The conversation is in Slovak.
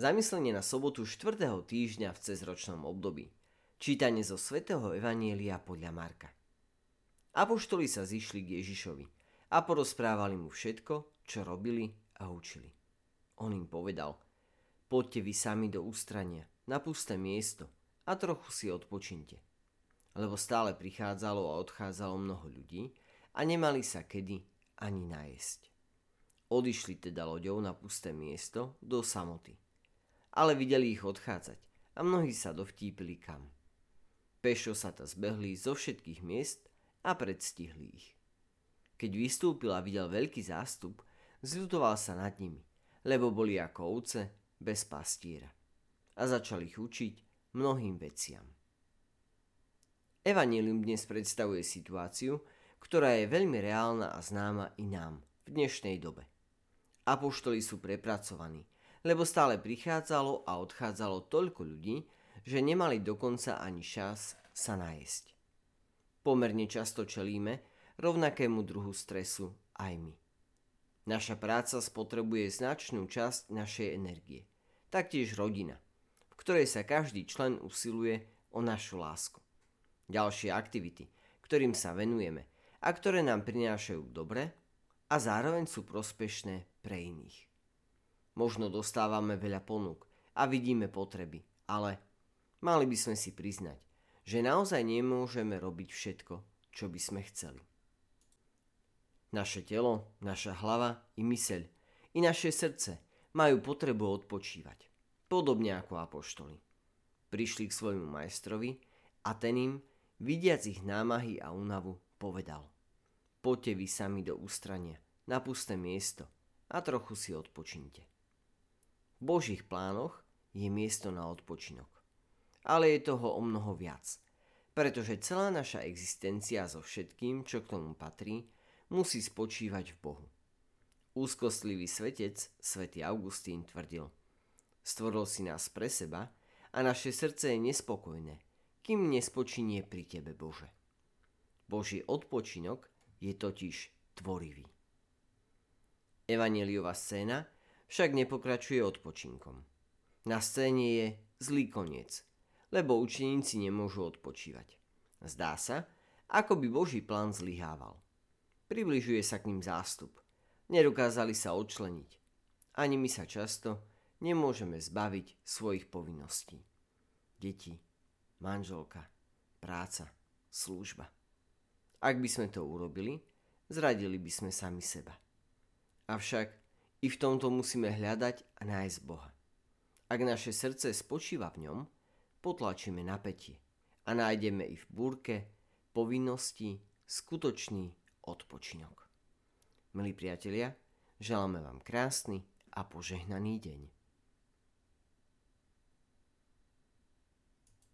Zamyslenie na sobotu 4. týždňa v cezročnom období. Čítanie zo svätého Evanielia podľa Marka. Apoštoli sa zišli k Ježišovi a porozprávali mu všetko, čo robili a učili. On im povedal, poďte vy sami do ústrania, na pusté miesto a trochu si odpočinte. Lebo stále prichádzalo a odchádzalo mnoho ľudí a nemali sa kedy ani najesť. Odišli teda loďou na pusté miesto do samoty. Ale videli ich odchádzať a mnohí sa dovtípili kam. Pešo sa ta zbehli zo všetkých miest a predstihli ich. Keď vystúpil a videl veľký zástup, zľutoval sa nad nimi, lebo boli ako ovce bez pastiera. A začal ich učiť mnohým veciam. Evangelium dnes predstavuje situáciu, ktorá je veľmi reálna a známa i nám v dnešnej dobe. Apoštoli sú prepracovaní, lebo stále prichádzalo a odchádzalo toľko ľudí, že nemali dokonca ani čas sa najesť. Pomerne často čelíme rovnakému druhu stresu aj my. Naša práca spotrebuje značnú časť našej energie. Taktiež rodina, v ktorej sa každý člen usiluje o našu lásku. Ďalšie aktivity, ktorým sa venujeme a ktoré nám prinášajú dobre a zároveň sú prospešné pre iných. Možno dostávame veľa ponúk a vidíme potreby, ale mali by sme si priznať, že naozaj nemôžeme robiť všetko, čo by sme chceli. Naše telo, naša hlava i myseľ, i naše srdce majú potrebu odpočívať, podobne ako apoštoli. Prišli k svojmu majstrovi a ten im, vidiac ich námahy a únavu, povedal Poďte vy sami do ústrania, na pusté miesto a trochu si odpočinte. Božích plánoch je miesto na odpočinok ale je toho o mnoho viac. Pretože celá naša existencia so všetkým, čo k tomu patrí, musí spočívať v Bohu. Úzkostlivý svetec, svätý Augustín, tvrdil Stvoril si nás pre seba a naše srdce je nespokojné, kým nespočinie pri Tebe, Bože. Boží odpočinok je totiž tvorivý. Evangeliová scéna však nepokračuje odpočinkom. Na scéne je zlý koniec – lebo učeníci nemôžu odpočívať. Zdá sa, ako by Boží plán zlyhával. Približuje sa k ním zástup. Nedokázali sa odčleniť. Ani my sa často nemôžeme zbaviť svojich povinností. Deti, manželka, práca, služba. Ak by sme to urobili, zradili by sme sami seba. Avšak i v tomto musíme hľadať a nájsť Boha. Ak naše srdce spočíva v ňom, potlačíme napätie a nájdeme i v búrke povinnosti skutočný odpočinok. Milí priatelia, želáme vám krásny a požehnaný deň.